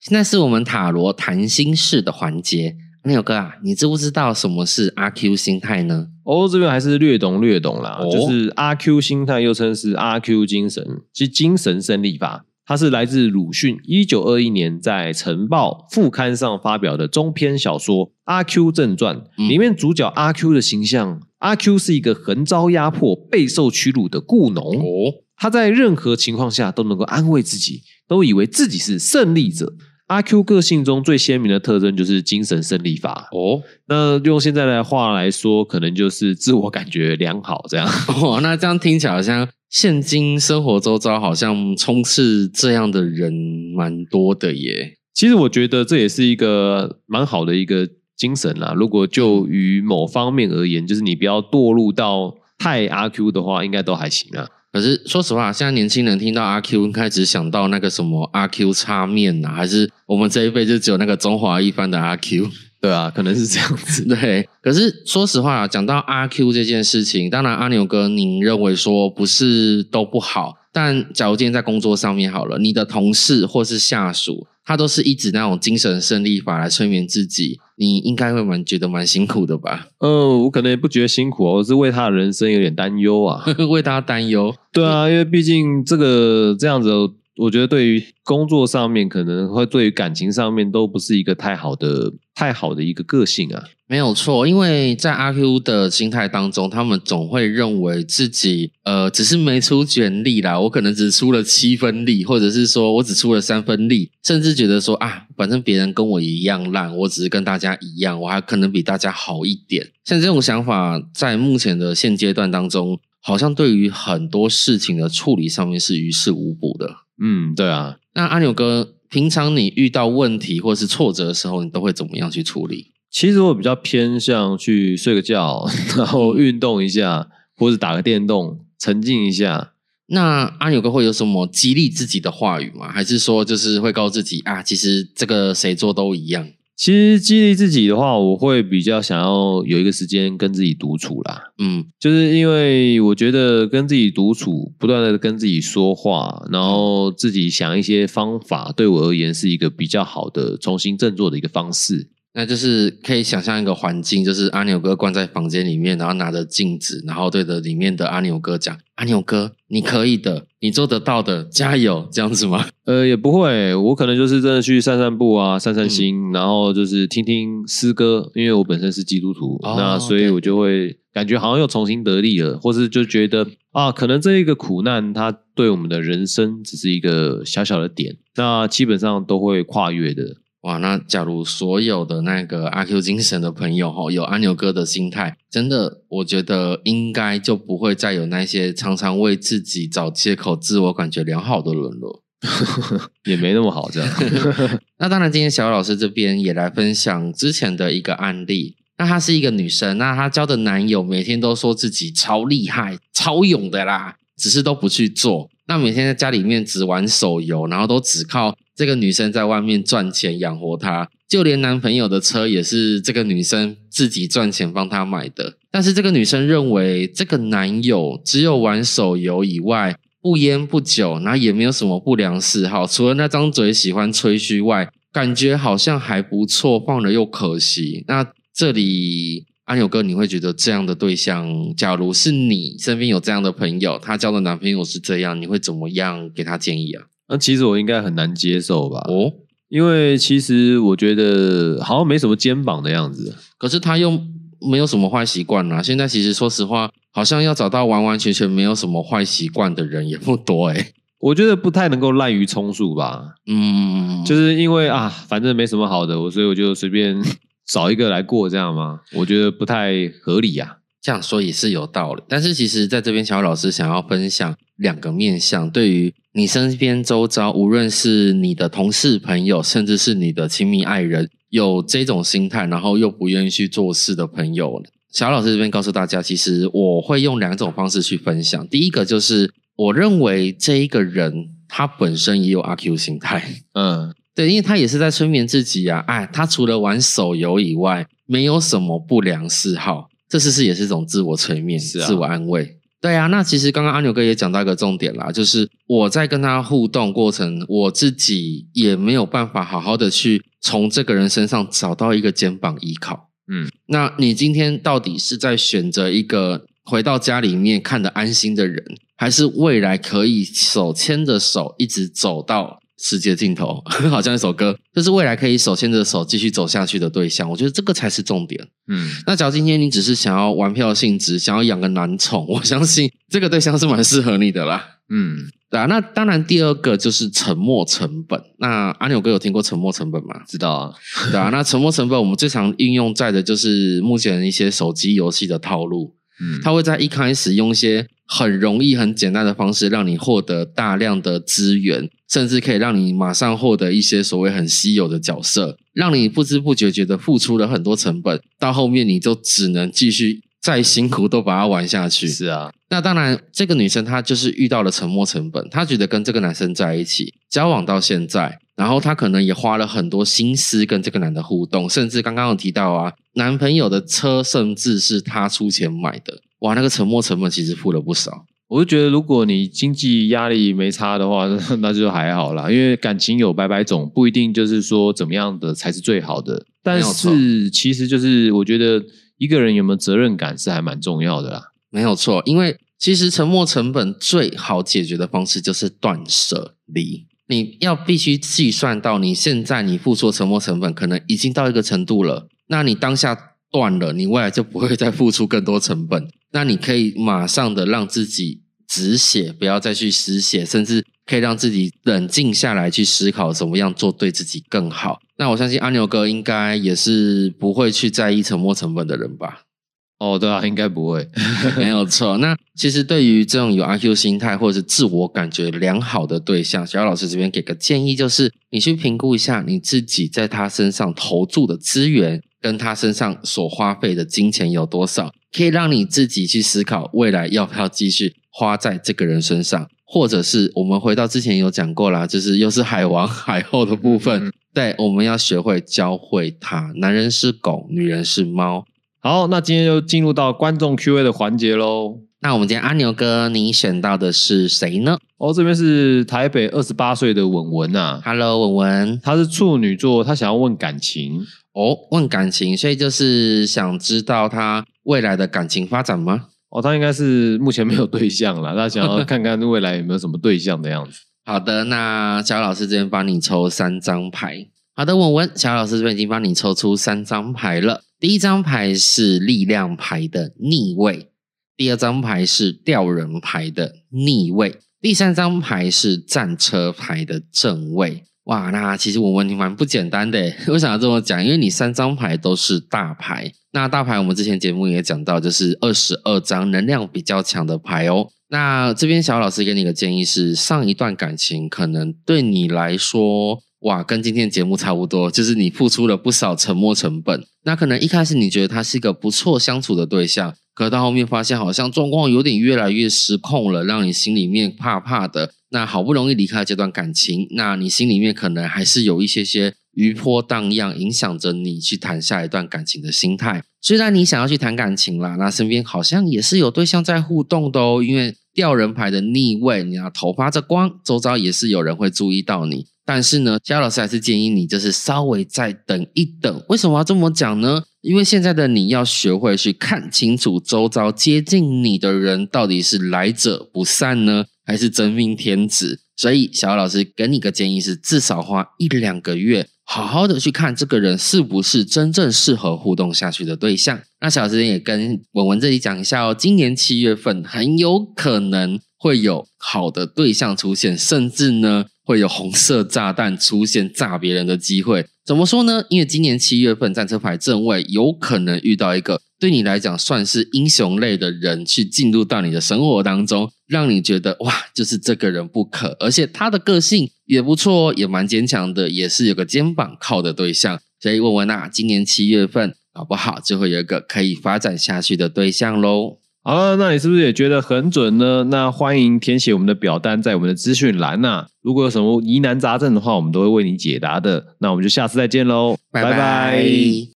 现在是我们塔罗谈心事的环节。那有哥啊，你知不知道什么是阿 Q 心态呢？哦，这边还是略懂略懂啦，哦就是阿 Q 心态，又称是阿 Q 精神，即精神胜利法。它是来自鲁迅一九二一年在《晨报》副刊上发表的中篇小说《阿 Q 正传》，嗯里面主角阿 Q 的形象，阿 Q 是一个横遭压迫、备受屈辱的雇农。哦，他在任何情况下都能够安慰自己，都以为自己是胜利者。阿 Q 个性中最鲜明的特征就是精神胜利法。哦，那用现在的话来说，可能就是自我感觉良好这样。哦，那这样听起来好像现今生活周遭好像充斥这样的人蛮多的耶。其实我觉得这也是一个蛮好的一个精神啦。如果就于某方面而言，就是你不要堕入到太阿 Q 的话，应该都还行啊。可是说实话，现在年轻人听到阿 Q，应该只想到那个什么阿 Q 擦面呐、还是我们这一辈就只有那个中华一番的阿 Q？对啊，可能是这样子。对，可是说实话，讲到阿 Q 这件事情，当然阿牛哥，您认为说不是都不好，但假如今天在工作上面好了，你的同事或是下属，他都是一直那种精神胜利法来催眠自己，你应该会蛮觉得蛮辛苦的吧？嗯，我可能也不觉得辛苦哦，我是为他的人生有点担忧啊。为他担忧。对啊，因为毕竟这个这样子，我觉得对于工作上面，可能会对于感情上面都不是一个太好的、太好的一个个性啊。没有错，因为在阿 Q 的心态当中，他们总会认为自己呃只是没出全力啦，我可能只出了七分力，或者是说我只出了三分力，甚至觉得说啊，反正别人跟我一样烂，我只是跟大家一样，我还可能比大家好一点。像这种想法，在目前的现阶段当中，好像对于很多事情的处理上面是于事无补的。嗯，对啊，那阿牛哥，平常你遇到问题或是挫折的时候，你都会怎么样去处理？其实我比较偏向去睡个觉，然后运动一下，或者打个电动，沉浸一下。那阿牛哥会有什么激励自己的话语吗？还是说就是会告诉自己啊，其实这个谁做都一样？其实激励自己的话，我会比较想要有一个时间跟自己独处啦。嗯，就是因为我觉得跟自己独处，不断的跟自己说话，然后自己想一些方法，对我而言是一个比较好的重新振作的一个方式。那就是可以想象一个环境，就是阿牛哥关在房间里面，然后拿着镜子，然后对着里面的阿牛哥讲：“阿牛哥，你可以的，你做得到的，加油！”这样子吗？呃，也不会，我可能就是真的去散散步啊，散散心，然后就是听听诗歌，因为我本身是基督徒，哦那所以我就会感觉好像又重新得力了，或是就觉得啊，可能这一个苦难，它对我们的人生只是一个小小的点，那基本上都会跨越的。哇，那假如所有的那个阿 Q 精神的朋友哈，有阿牛哥的心态，真的，我觉得应该就不会再有那些常常为自己找借口、自我感觉良好的人了。也没那么好，这样。那当然，今天小老师这边也来分享之前的一个案例。那她是一个女生，那她交的男友每天都说自己超厉害、超勇的啦，只是都不去做。那每天在家里面只玩手游，然后都只靠这个女生在外面赚钱养活她。就连男朋友的车也是这个女生自己赚钱帮他买的。但是这个女生认为，这个男友只有玩手游以外，不烟不酒，然后也没有什么不良嗜好，除了那张嘴喜欢吹嘘外，感觉好像还不错，放了又可惜。那这里安友哥，你会觉得这样的对象，假如是你身边有这样的朋友，他交的男朋友是这样，你会怎么样给他建议啊？那其实我应该很难接受吧？哦，因为其实我觉得好像没什么肩膀的样子。可是他又没有什么坏习惯啦。现在其实说实话，好像要找到完完全全没有什么坏习惯的人也不多诶、我觉得不太能够滥竽充数吧，嗯，就是因为啊，反正没什么好的，我所以我就随便 找一个来过这样吗？我觉得不太合理啊呀、这样说也是有道理，但是其实在这边，小老师想要分享两个面向，对于你身边周遭，无论是你的同事、朋友，甚至是你的亲密爱人，有这种心态，然后又不愿意去做事的朋友，小老师这边告诉大家，其实我会用两种方式去分享。第一个就是，我认为这一个人他本身也有阿 Q 心态，嗯，对，因为他也是在催眠自己啊，哎，他除了玩手游以外，没有什么不良嗜好，这是不是也是一种自我催眠、是啊自我安慰？对啊，那其实刚刚阿牛哥也讲到一个重点啦，就是我在跟他互动过程，我自己也没有办法好好的去从这个人身上找到一个肩膀依靠。嗯，那你今天到底是在选择一个回到家里面看得安心的人，还是未来可以手牵着手一直走到世界尽头？好像一首歌，就是未来可以手牵着手继续走下去的对象。我觉得这个才是重点。嗯，那假如今天你只是想要玩票性质，想要养个男宠，我相信这个对象是蛮适合你的啦。嗯，对啊，那当然第二个就是沉没成本。那阿牛哥有听过沉没成本吗？知道啊。对啊，那沉没成本我们最常应用在的就是目前一些手机游戏的套路。嗯，它会在一开始用一些很容易、很简单的方式，让你获得大量的资源，甚至可以让你马上获得一些所谓很稀有的角色，让你不知不觉觉得付出了很多成本，到后面你就只能继续再辛苦都把它玩下去。是啊，那当然，这个女生她就是遇到了沉没成本，她觉得跟这个男生在一起交往到现在，然后她可能也花了很多心思跟这个男的互动，甚至刚刚有提到啊，男朋友的车甚至是她出钱买的，哇，那个沉没成本其实付了不少。我就觉得，如果你经济压力没差的话，那那就还好啦。因为感情有百百种，不一定就是说怎么样的才是最好的。但是其实就是我觉得一个人有没有责任感是还蛮重要的啦。没有错，因为其实沉没成本最好解决的方式就是断舍离。你要必须计算到你现在你付出的沉没成本可能已经到一个程度了，那你当下断了，你未来就不会再付出更多成本。那你可以马上的让自己止血，不要再去失血，甚至可以让自己冷静下来去思考怎么样做对自己更好。那我相信阿牛哥应该也是不会去在意沉没成本的人吧？哦，对啊，应该不会。没有错。那其实对于这种有阿 Q 心态或者是自我感觉良好的对象，小姚老师这边给个建议，就是你去评估一下你自己在他身上投注的资源，跟他身上所花费的金钱有多少，可以让你自己去思考未来要不要继续花在这个人身上，或者是我们回到之前有讲过啦，就是又是海王 海后的部分，对，我们要学会教会他，男人是狗，女人是猫。好，那今天就进入到观众 Q&A 的环节喽。那我们今天阿牛哥，你选到的是谁呢哦，这边是台北二十八岁的文文啊，？Hello，文文。他是处女座，他想要问感情。哦，问感情，所以就是想知道他未来的感情发展吗？哦，他应该是目前没有对象了，他想要看看未来有没有什么对象的样子。好的，那小老师这边帮你抽三张牌。好的，文文，小老师这边已经帮你抽出三张牌了。第一张牌是力量牌的逆位，第二张牌是吊人牌的逆位，第三张牌是战车牌的正位。哇，那其实文文你蛮不简单的，为啥要这么讲？因为你三张牌都是大牌。那大牌我们之前节目也讲到，就是二十二张能量比较强的牌哦。那这边小老师给你个建议是，上一段感情可能对你来说，哇，跟今天节目差不多，就是你付出了不少沉没成本。那可能一开始你觉得他是一个不错相处的对象，可到后面发现好像状况有点越来越失控了，让你心里面怕怕的。那好不容易离开这段感情，那你心里面可能还是有一些些余波荡漾，影响着你去谈下一段感情的心态。虽然你想要去谈感情啦，那身边好像也是有对象在互动的哦。因为吊人牌的逆位，你要头发着光，周遭也是有人会注意到你。但是呢，嘉老师还是建议你，就是稍微再等一等。为什么要这么讲呢？因为现在的你要学会去看清楚周遭接近你的人到底是来者不善呢，还是真命天子。所以，小姚老师给你个建议是，至少花一两个月，好好的去看这个人是不是真正适合互动下去的对象。那小老师也跟文文这里讲一下哦，今年七月份很有可能会有好的对象出现，甚至呢会有红色炸弹出现炸别人的机会。怎么说呢？因为今年七月份战车牌正位有可能遇到一个对你来讲算是英雄类的人，去进入到你的生活当中，让你觉得哇，就是这个人不可，而且他的个性也不错，也蛮坚强的，也是有个肩膀靠的对象。所以问问啊，今年七月份搞不好就会有一个可以发展下去的对象喽。好了，那你是不是也觉得很准呢？那欢迎填写我们的表单在我们的资讯栏呐、如果有什么疑难杂症的话，我们都会为你解答的。那我们就下次再见喽，拜拜